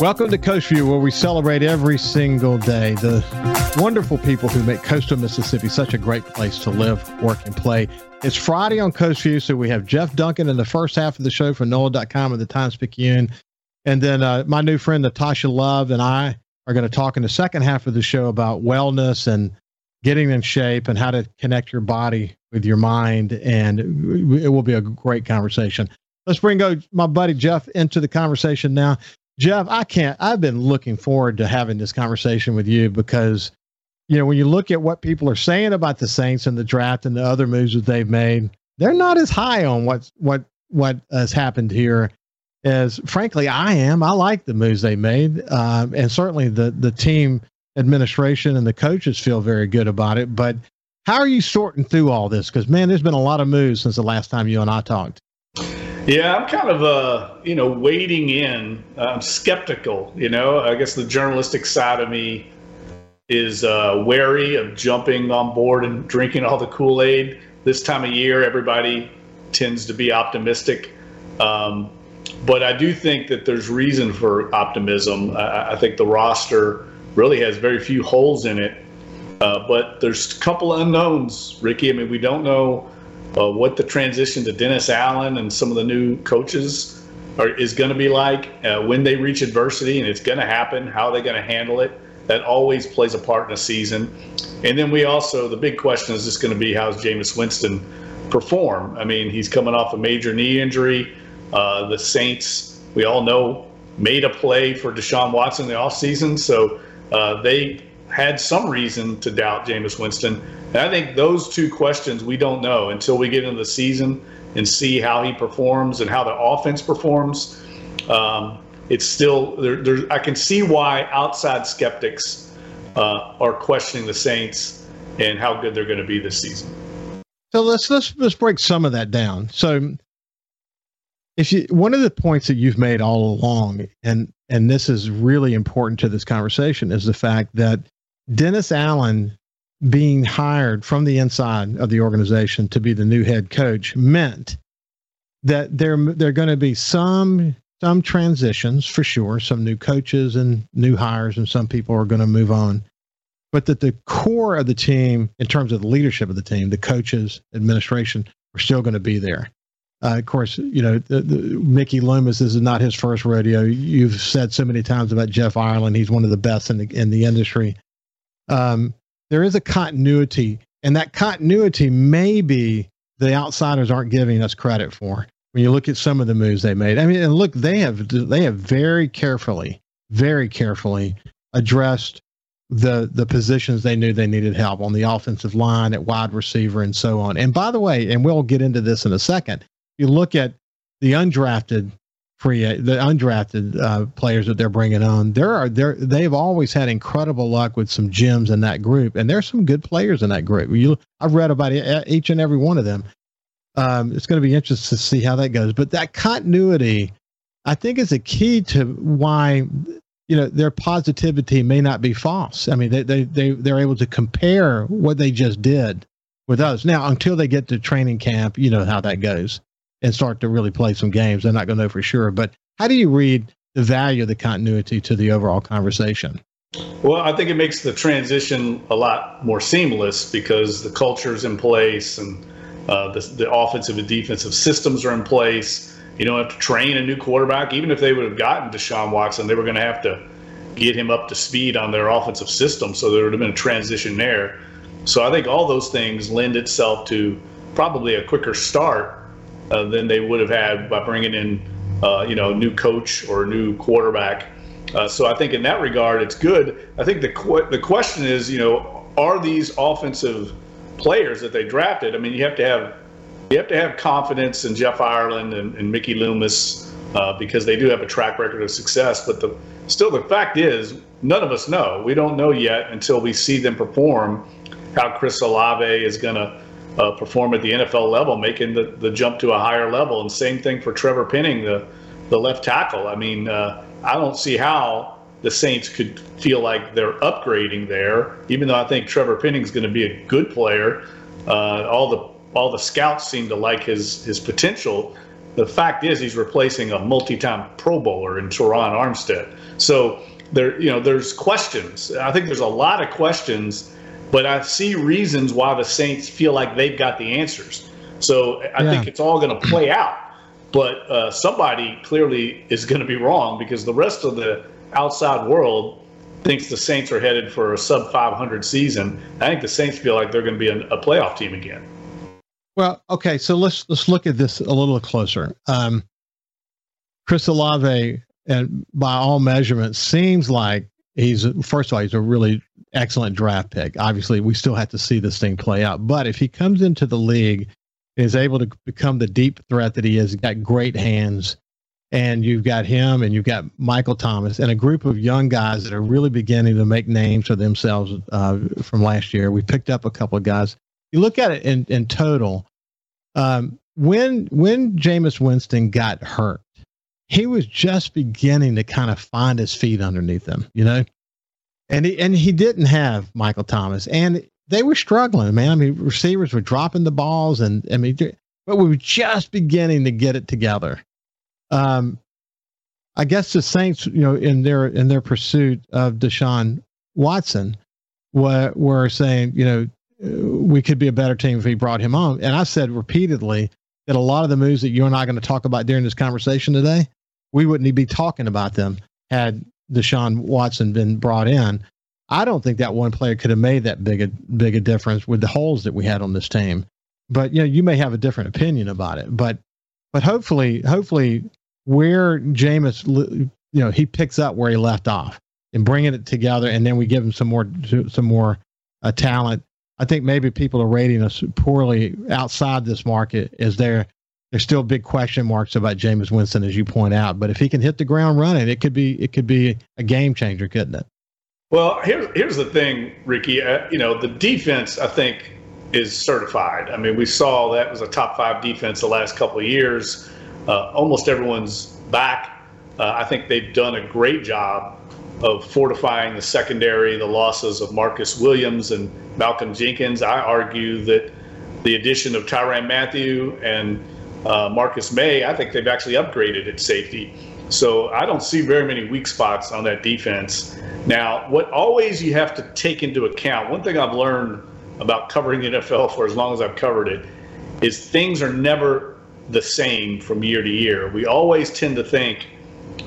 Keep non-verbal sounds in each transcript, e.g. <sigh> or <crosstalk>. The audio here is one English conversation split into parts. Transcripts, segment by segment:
Welcome to Coast View, where we celebrate every single day the wonderful people who make coastal Mississippi such a great place to live, work, and play. It's Friday on Coast View, so we have Jeff Duncan in the first half of the show from NOLA.com and the Times Picayune. And then uh, my new friend Natasha Love and I are going to talk in the second half of the show about wellness and getting in shape and how to connect your body with your mind. And it will be a great conversation. Let's bring my buddy Jeff into the conversation now. Jeff, I can't. I've been looking forward to having this conversation with you because, you know, when you look at what people are saying about the Saints and the draft and the other moves that they've made, they're not as high on what what what has happened here as, frankly, I am. I like the moves they made, um, and certainly the the team administration and the coaches feel very good about it. But how are you sorting through all this? Because man, there's been a lot of moves since the last time you and I talked. Yeah, I'm kind of uh, you know wading in. I'm skeptical. You know, I guess the journalistic side of me is uh, wary of jumping on board and drinking all the Kool Aid. This time of year, everybody tends to be optimistic, um, but I do think that there's reason for optimism. I, I think the roster really has very few holes in it, uh, but there's a couple unknowns, Ricky. I mean, we don't know uh, what the transition to Dennis Allen and some of the new coaches are, is going to be like uh, when they reach adversity, and it's going to happen. How are they going to handle it? That always plays a part in a season. And then we also, the big question is just going to be how's Jameis Winston perform? I mean, he's coming off a major knee injury. Uh, the Saints, we all know, made a play for Deshaun Watson in the offseason. So uh, they had some reason to doubt Jameis Winston. And I think those two questions we don't know until we get into the season and see how he performs and how the offense performs. Um, it's still there, I can see why outside skeptics uh, are questioning the Saints and how good they're going to be this season. So let's let's let's break some of that down. So if you one of the points that you've made all along, and and this is really important to this conversation, is the fact that Dennis Allen being hired from the inside of the organization to be the new head coach meant that there there are going to be some some transitions for sure, some new coaches and new hires, and some people are going to move on. But that the core of the team, in terms of the leadership of the team, the coaches, administration, are still going to be there. Uh, of course, you know, the, the, Mickey Loomis this is not his first rodeo. You've said so many times about Jeff Ireland; he's one of the best in the in the industry um, there is a continuity, and that continuity maybe the outsiders aren't giving us credit for. When you look at some of the moves they made, I mean, and look, they have they have very carefully, very carefully addressed the the positions they knew they needed help on the offensive line, at wide receiver, and so on. And by the way, and we'll get into this in a second. You look at the undrafted free the undrafted uh, players that they're bringing on. There are there they've always had incredible luck with some gems in that group, and there's some good players in that group. You, I've read about each and every one of them. Um, it's going to be interesting to see how that goes. But that continuity, I think, is a key to why you know their positivity may not be false. I mean, they they they they're able to compare what they just did with us. Now, until they get to training camp, you know how that goes and start to really play some games. They're not going to know for sure. But how do you read the value of the continuity to the overall conversation? Well, I think it makes the transition a lot more seamless because the culture is in place and uh, the, the offensive and defensive systems are in place. You don't have to train a new quarterback. Even if they would have gotten Deshaun Watson, they were going to have to get him up to speed on their offensive system. So there would have been a transition there. So I think all those things lend itself to probably a quicker start uh, than they would have had by bringing in, uh, you know, a new coach or a new quarterback. Uh, so I think in that regard, it's good. I think the qu- the question is, you know, are these offensive players that they drafted? I mean, you have to have you have to have confidence in Jeff Ireland and, and Mickey Loomis uh, because they do have a track record of success. But the still, the fact is, none of us know. We don't know yet until we see them perform how Chris Olave is going to uh, perform at the NFL level, making the, the jump to a higher level. And same thing for Trevor Penning, the the left tackle. I mean, uh, I don't see how the Saints could feel like they're upgrading there, even though I think Trevor Penning's going to be a good player. Uh, all the all the scouts seem to like his his potential. The fact is, he's replacing a multi-time Pro Bowler in Terron Armstead. So there, you know, there's questions. I think there's a lot of questions, but I see reasons why the Saints feel like they've got the answers. So I yeah. think it's all going to play out. But uh, somebody clearly is going to be wrong because the rest of the outside world thinks the Saints are headed for a sub 500 season. I think the Saints feel like they're going to be a, a playoff team again. Well, okay, so let's let's look at this a little closer. Um, Chris Olave, and by all measurements, seems like he's first of all he's a really excellent draft pick. Obviously, we still have to see this thing play out. But if he comes into the league, is able to become the deep threat that he is, got great hands, and you've got him, and you've got Michael Thomas, and a group of young guys that are really beginning to make names for themselves uh, from last year. We picked up a couple of guys. You look at it in in total um, when when Jameis Winston got hurt, he was just beginning to kind of find his feet underneath him, you know. And he and he didn't have Michael Thomas, and they were struggling, man. I mean, receivers were dropping the balls, and I mean, but we were just beginning to get it together. Um, I guess the Saints, you know, in their in their pursuit of Deshaun Watson, were were saying, you know, we could be a better team if he brought him on. And I said repeatedly that a lot of the moves that you and I are going to talk about during this conversation today, we wouldn't be talking about them had Deshaun Watson been brought in. I don't think that one player could have made that big a big a difference with the holes that we had on this team. But you know, you may have a different opinion about it. But but hopefully, hopefully, where Jameis, you know, he picks up where he left off and bringing it together, and then we give him some more some more uh, talent I think maybe people are rating us poorly outside this market. Is there? There's still big question marks about Jameis Winston, as you point out. But if he can hit the ground running, it could be it could be a game changer, couldn't it? Well, here's here's the thing, Ricky. Uh, you know, the defense I think is certified. I mean, we saw that was a top five defense the last couple of years. Uh, almost everyone's back. Uh, I think they've done a great job of fortifying the secondary, the losses of Marcus Williams and Malcolm Jenkins. I argue that the addition of Tyrann Mathieu and uh, Marcus Maye, I think they've actually upgraded at safety. So I don't see very many weak spots on that defense. Now, what always you have to take into account, one thing I've learned about covering the NFL for as long as I've covered it, is things are never the same from year to year. We always tend to think,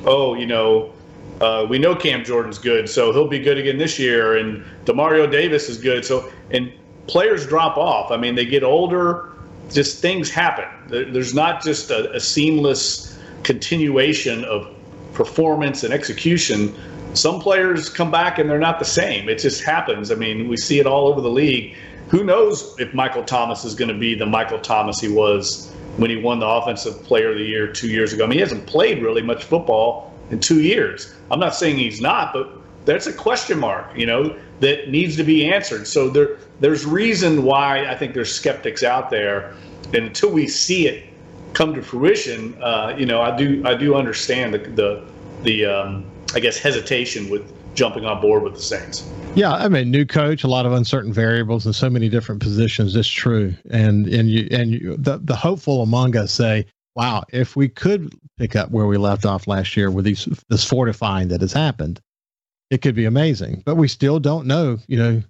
oh, you know, uh, we know Cam Jordan's good, so he'll be good again this year. And Demario Davis is good. So and players drop off. I mean, they get older. Just things happen. There's not just a, a seamless continuation of performance and execution. Some players come back and they're not the same. It just happens. I mean, we see it all over the league. Who knows if Michael Thomas is going to be the Michael Thomas he was when he won the Offensive Player of the Year two years ago? I mean, he hasn't played really much football in two years. I'm not saying he's not, but that's a question mark, you know, that needs to be answered. So there, there's reason why I think there's skeptics out there, and until we see it come to fruition, uh, you know, I do, I do understand the, the, the um, I guess hesitation with jumping on board with the Saints. Yeah, I mean, new coach, a lot of uncertain variables in so many different positions. It's true, and and you and you, the the hopeful among us say, wow, if we could pick up where we left off last year with these this fortifying that has happened, it could be amazing. But we still don't know, you know,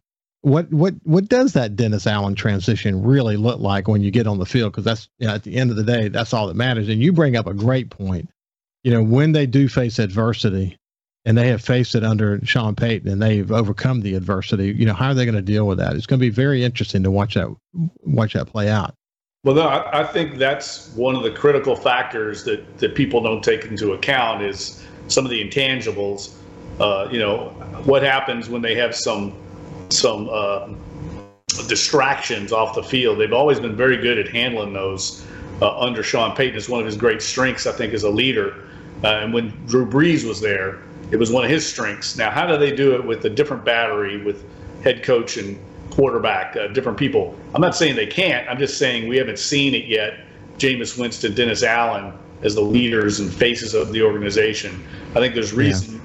what what what does that Dennis Allen transition really look like when you get on the field? Because that's you know, at the end of the day, that's all that matters. And you bring up a great point. You know, when they do face adversity, and they have faced it under Sean Payton, and they've overcome the adversity. You know, how are they going to deal with that? It's going to be very interesting to watch that watch that play out. Well, no, I, I, think that's one of the critical factors that, that people don't take into account is some of the intangibles. Uh, you know, what happens when they have some some uh, distractions off the field? They've always been very good at handling those uh, under Sean Payton. It's one of his great strengths, I think, as a leader. Uh, and when Drew Brees was there, it was one of his strengths. Now, how do they do it with a different battery with head coach and quarterback, uh, different people. I'm not saying they can't. I'm just saying we haven't seen it yet. Jameis Winston, Dennis Allen as the leaders and faces of the organization. I think there's reason yeah.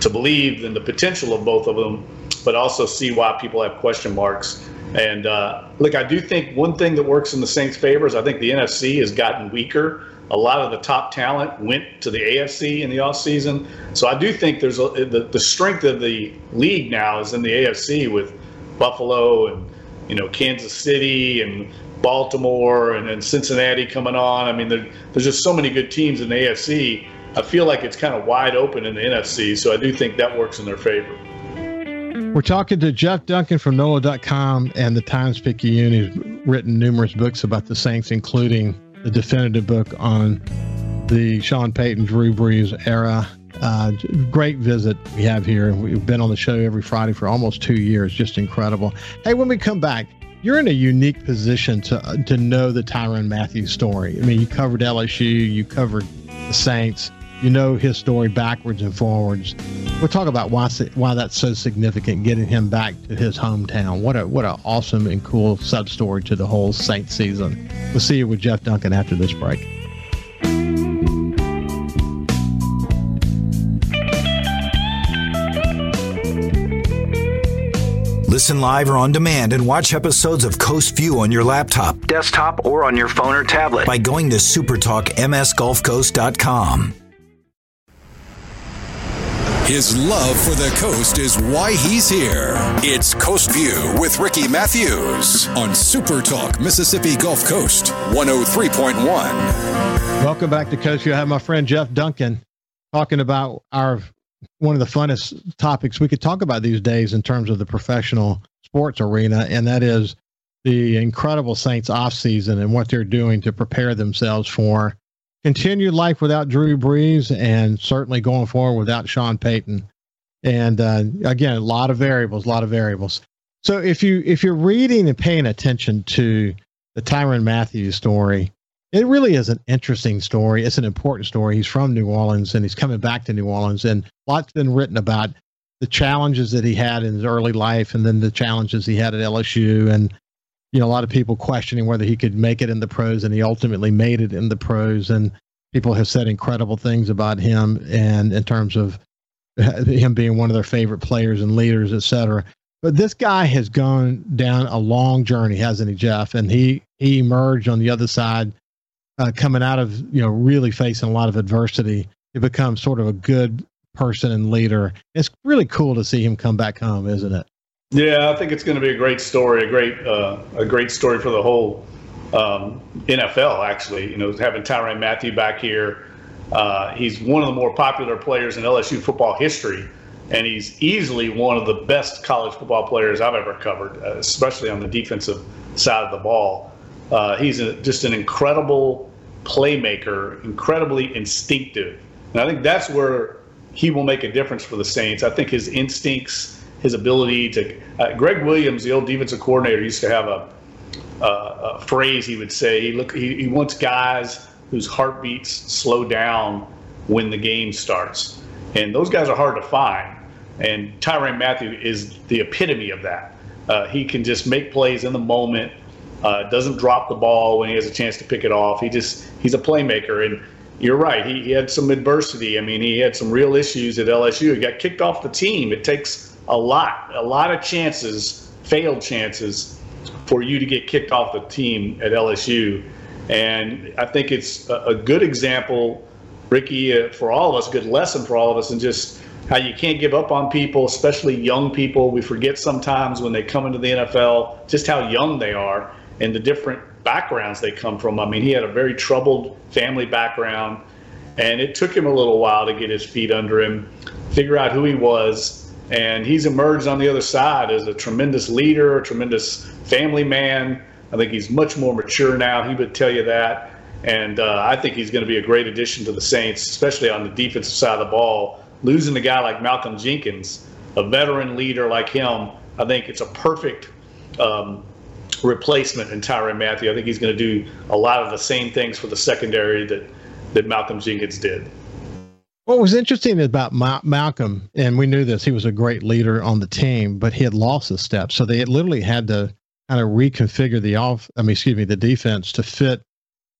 To believe in the potential of both of them, but also see why people have question marks. And uh, look, I do think one thing that works in the Saints' favor is I think the NFC has gotten weaker. A lot of the top talent went to the AFC in the offseason. So I do think there's a, the, the strength of the league now is in the AFC with Buffalo and you know Kansas City and Baltimore and then Cincinnati coming on. I mean, there, there's just so many good teams in the AFC. I feel like it's kind of wide open in the NFC, so I do think that works in their favor. We're talking to Jeff Duncan from NOLA.com and the Times Picayune. He's written numerous books about the Saints, including the definitive book on the Sean Payton, Drew Brees era. Uh, great visit we have here. We've been on the show every Friday for almost two years. Just incredible. Hey, when we come back, you're in a unique position to uh, to know the Tyrann Mathieu story. I mean, you covered LSU, you covered the Saints, you know his story backwards and forwards. We'll talk about why why that's so significant, getting him back to his hometown. What a what an awesome and cool sub story to the whole Saint season. We'll see you with Jeff Duncan after this break. Listen live or on demand and watch episodes of Coast View on your laptop, desktop, or on your phone or tablet by going to supertalkmsgulfcoast.com. His love for the coast is why he's here. It's Coast View with Ricky Mathews on Super Talk Mississippi Gulf Coast 103.1. Welcome back to Coast View. I have my friend Jeff Duncan talking about our one of the funnest topics we could talk about these days in terms of the professional sports arena, and that is the incredible Saints offseason and what they're doing to prepare themselves for continued life without Drew Brees and certainly going forward without Sean Payton. And uh, again, a lot of variables, a lot of variables. So if you if you're reading and paying attention to the Tyrann Mathieu story, it really is an interesting story. It's an important story. He's from New Orleans and he's coming back to New Orleans, and lots been written about the challenges that he had in his early life, and then the challenges he had at LSU, and you know a lot of people questioning whether he could make it in the pros, and he ultimately made it in the pros, and people have said incredible things about him, and in terms of <laughs> him being one of their favorite players and leaders, et cetera. But this guy has gone down a long journey, hasn't he, Jeff? And he he emerged on the other side uh, coming out of you know really facing a lot of adversity to become sort of a good person and leader. It's really cool to see him come back home, isn't it? Yeah, I think it's going to be a great story, a great uh, a great story for the whole um, NFL. Actually, you know, having Tyrann Mathieu back here, uh, he's one of the more popular players in LSU football history, and he's easily one of the best college football players I've ever covered, uh, especially on the defensive side of the ball. Uh, he's a, just an incredible playmaker, incredibly instinctive. And I think that's where he will make a difference for the Saints. I think his instincts, his ability to. Uh, Gregg Williams, the old defensive coordinator, used to have a, a, phrase he would say. He look, he, he wants guys whose heartbeats slow down when the game starts, and those guys are hard to find. And Tyrann Mathieu is the epitome of that. Uh, he can just make plays in the moment uh, doesn't drop the ball when he has a chance to pick it off. He just he's a playmaker, and you're right. He, he had some adversity. I mean, he had some real issues at LSU. He got kicked off the team. It takes a lot, a lot of chances, failed chances, for you to get kicked off the team at LSU. And I think it's a, a good example, Ricky, uh, for all of us, good lesson for all of us, and just how you can't give up on people, especially young people. We forget sometimes when they come into the NFL just how young they are and the different backgrounds they come from. I mean, he had a very troubled family background, and it took him a little while to get his feet under him, figure out who he was, and he's emerged on the other side as a tremendous leader, a tremendous family man. I think he's much more mature now. He would tell you that. And uh, I think he's going to be a great addition to the Saints, especially on the defensive side of the ball. Losing a guy like Malcolm Jenkins, a veteran leader like him, I think it's a perfect um, replacement in Tyrann Mathieu. I think he's going to do a lot of the same things for the secondary that, that Malcolm Jenkins did. What was interesting about Ma- Malcolm, and we knew this, he was a great leader on the team, but he had lost a step. So they literally had to kind of reconfigure the off, I mean, excuse me, the defense to fit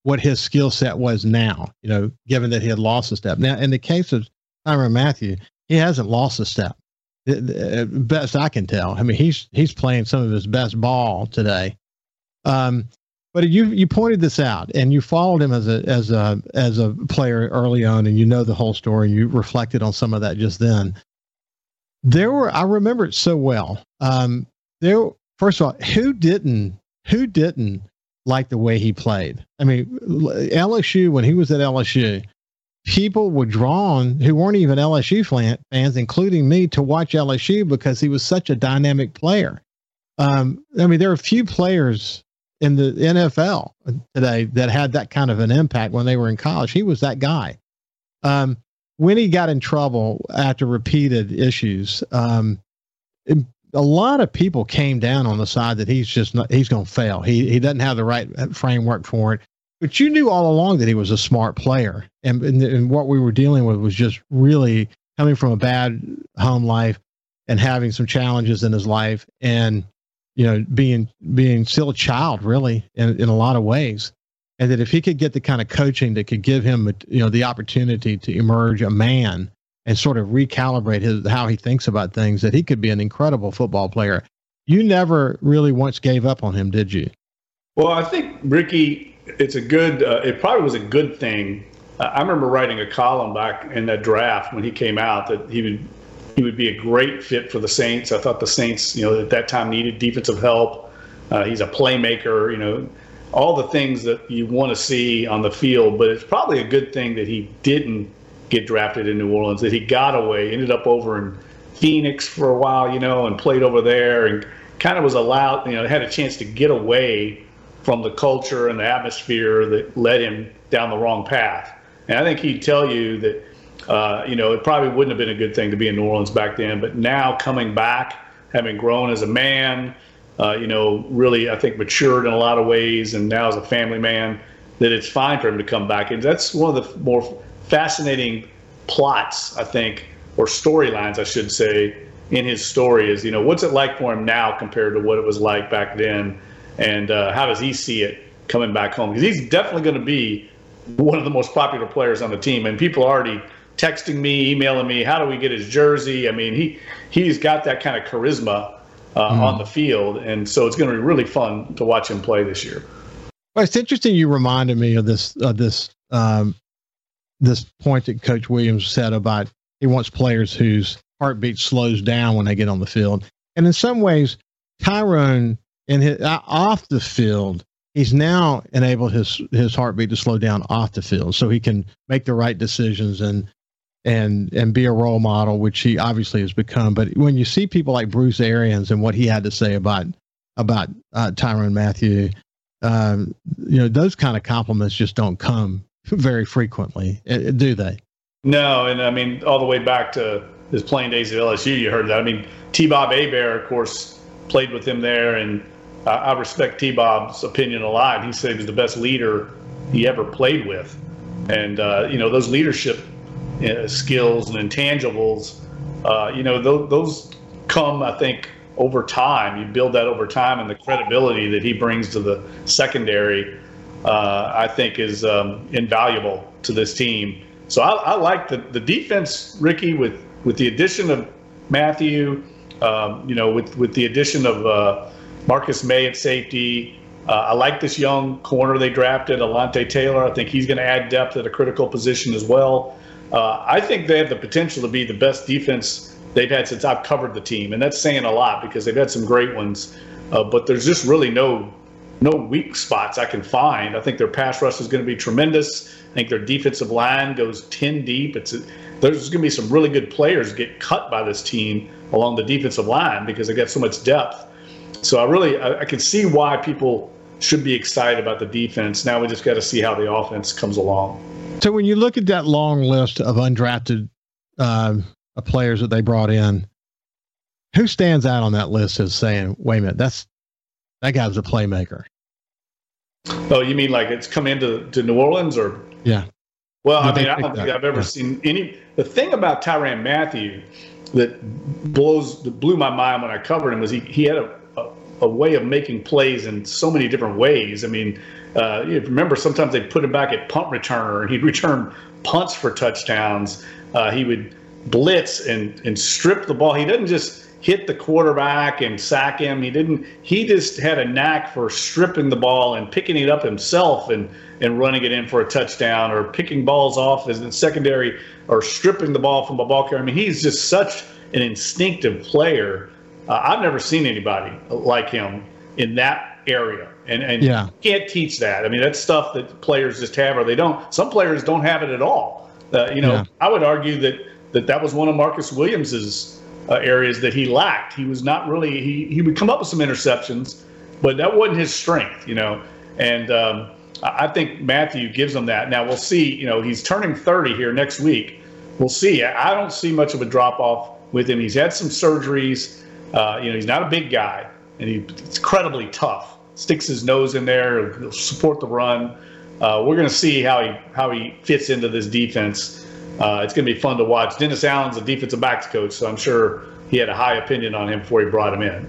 what his skill set was now, you know, given that he had lost a step. Now, in the case of Tyrann Mathieu, he hasn't lost a step. Best I can tell. I mean, he's he's playing some of his best ball today. Um, but you you pointed this out, and you followed him as a as a as a player early on, and you know the whole story. And you reflected on some of that just then. There were I remember it so well. Um, there, first of all, who didn't who didn't like the way he played? I mean, LSU when he was at LSU, people were drawn who weren't even LSU fans, including me, to watch LSU because he was such a dynamic player. Um, I mean, there are a few players in the NFL today that had that kind of an impact when they were in college. He was that guy. Um, when he got in trouble after repeated issues, um, a lot of people came down on the side that he's just not, he's going to fail. He he doesn't have the right framework for it. But you knew all along that he was a smart player, and, and, and what we were dealing with was just really coming from a bad home life and having some challenges in his life, and you know, being being still a child, really, in, in a lot of ways, and that if he could get the kind of coaching that could give him, you know, the opportunity to emerge a man and sort of recalibrate his how he thinks about things, that he could be an incredible football player. You never really once gave up on him, did you? Well, I think Ricky, it's a good. Uh, it probably was a good thing. I remember writing a column back in that draft when he came out that he would he would be a great fit for the Saints. I thought the Saints, you know, at that time needed defensive help. Uh, he's a playmaker, you know, all the things that you want to see on the field. But it's probably a good thing that he didn't get drafted in New Orleans, that he got away, ended up over in Phoenix for a while, you know, and played over there and kind of was allowed, you know, had a chance to get away from the culture and the atmosphere that led him down the wrong path. And I think he'd tell you that uh, you know, it probably wouldn't have been a good thing to be in New Orleans back then. But now coming back, having grown as a man, uh, you know, really, I think matured in a lot of ways, and now as a family man, that it's fine for him to come back. And that's one of the more fascinating plots, I think, or storylines, I should say, in his story is, you know, what's it like for him now compared to what it was like back then? And uh, how does he see it coming back home? Because he's definitely going to be one of the most popular players on the team, and people already texting me, emailing me, how do we get his jersey? I mean, he he's got that kind of charisma uh, mm. on the field, and so it's going to be really fun to watch him play this year. Well, it's interesting. You reminded me of this of this um, this point that Coach Williams said about he wants players whose heartbeat slows down when they get on the field, and in some ways, Tyrone in his, uh, off the field he's now enabled his his heartbeat to slow down off the field so he can make the right decisions and and and be a role model, which he obviously has become. But when you see people like Bruce Arians and what he had to say about about uh, Tyrann Mathieu, um, you know, those kind of compliments just don't come very frequently, uh, do they? No, and I mean all the way back to his playing days at LSU, you heard that. I mean, T. Bob Hebert, of course, played with him there, and I, I respect T. Bob's opinion a lot. He said he was the best leader he ever played with, and uh, you know those leadership uh, skills and intangibles, uh, you know, th- those come, I think, over time. You build that over time, and the credibility that he brings to the secondary, uh, I think, is um, invaluable to this team. So I, I, like the, the defense, Ricky, with, with the addition of Mathieu, um, you know, with, with the addition of uh, Marcus Maye at safety. Uh, I like this young corner they drafted, Alontae Taylor. I think he's going to add depth at a critical position as well. Uh, I think they have the potential to be the best defense they've had since I've covered the team, and that's saying a lot because they've had some great ones. Uh, but there's just really no no weak spots I can find. I think their pass rush is going to be tremendous. I think their defensive line goes 10 deep. It's there's going to be some really good players get cut by this team along the defensive line because they got so much depth. So I really I, I can see why people should be excited about the defense. Now we just got to see how the offense comes along. So when you look at that long list of undrafted uh, players that they brought in, who stands out on that list as saying, "Wait a minute, that's that guy's a playmaker"? Oh, you mean like it's come into to New Orleans or? Yeah. Well, I mean, I don't think I've ever yeah. seen any. The thing about Tyrann Mathieu that blows that blew my mind when I covered him was he he had a, a, way of making plays in so many different ways. I mean, uh, you remember sometimes they put him back at punt returner and he'd return punts for touchdowns. Uh, he would blitz and and strip the ball. He doesn't just hit the quarterback and sack him. He didn't. He just had a knack for stripping the ball and picking it up himself and and running it in for a touchdown or picking balls off as the secondary or stripping the ball from a ball carrier. I mean, he's just such an instinctive player. Uh, I've never seen anybody like him in that area. And, and yeah. you can't teach that. I mean, that's stuff that players just have or they don't. Some players don't have it at all. Uh, you know, yeah. I would argue that, that that was one of Marcus Williams's uh, areas that he lacked. He was not really, he, he would come up with some interceptions, but that wasn't his strength, you know. And um, I think Mathieu gives him that. Now we'll see. You know, he's turning 30 here next week. We'll see. I don't see much of a drop off with him. He's had some surgeries. Uh, you know, he's not a big guy, and he's incredibly tough. Sticks his nose in there. He'll support the run. Uh, we're going to see how he how he fits into this defense. Uh, it's going to be fun to watch. Dennis Allen's a defensive backs coach, so I'm sure he had a high opinion on him before he brought him in.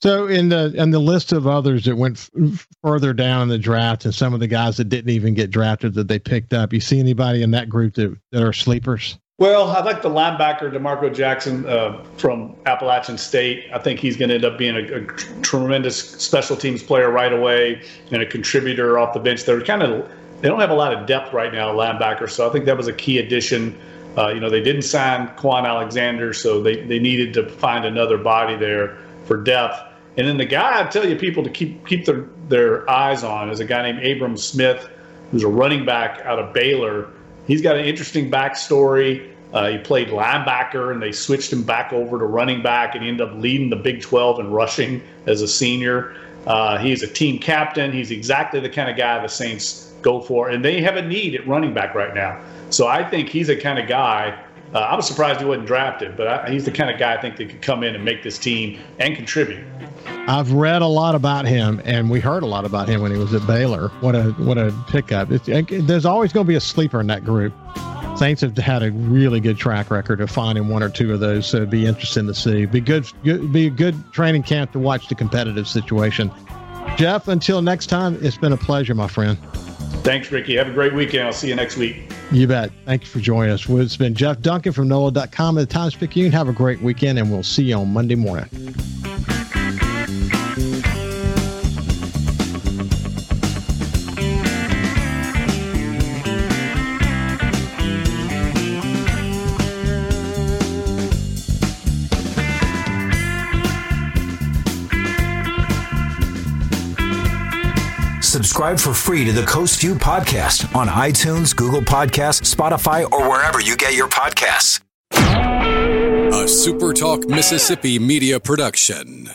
So in the in the list of others that went f- further down in the draft, and some of the guys that didn't even get drafted that they picked up, you see anybody in that group that, that are sleepers? Well, I like the linebacker D'Marco Jackson uh, from Appalachian State. I think he's going to end up being a, a, tremendous special teams player right away and a contributor off the bench. They're kind of they don't have a lot of depth right now, linebacker. So I think that was a key addition. Uh, you know, they didn't sign Kwon Alexander, so they, they needed to find another body there for depth. And then the guy I tell you people to keep keep their, their eyes on is a guy named Abram Smith, who's a running back out of Baylor. He's got an interesting backstory. Uh, he played linebacker, and they switched him back over to running back, and he ended up leading the Big 12 in rushing as a senior. Uh, he's a team captain. He's exactly the kind of guy the Saints go for, and they have a need at running back right now. So I think he's a kind of guy uh, I was surprised he wasn't drafted, but I, he's the kind of guy I think that could come in and make this team and contribute. I've read a lot about him, and we heard a lot about him when he was at Baylor. What a what a pickup! It's, there's always going to be a sleeper in that group. Saints have had a really good track record of finding one or two of those, so it'd be interesting to see. Be good, good be a good training camp to watch the competitive situation. Jeff, until next time, it's been a pleasure, my friend. Thanks, Ricky. Have a great weekend. I'll see you next week. You bet. Thank you for joining us. It's been Jeff Duncan from NOLA.com at the Times Picayune. Have a great weekend, and we'll see you on Monday morning. Subscribe for free to the Coast View podcast on iTunes, Google Podcasts, Spotify, or wherever you get your podcasts. A SuperTalk Mississippi media production.